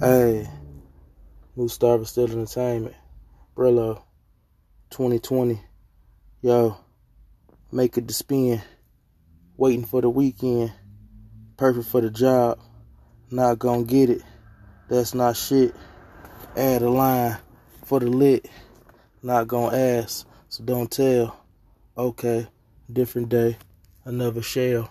Hey, New Star Still Entertainment. Brillo, 2020. Yo, make it to spin. Waiting for the weekend. Perfect for the job. Not gonna get it. That's not shit. Add a line for the lit. Not gonna ask, so don't tell. Okay, different day, another shell.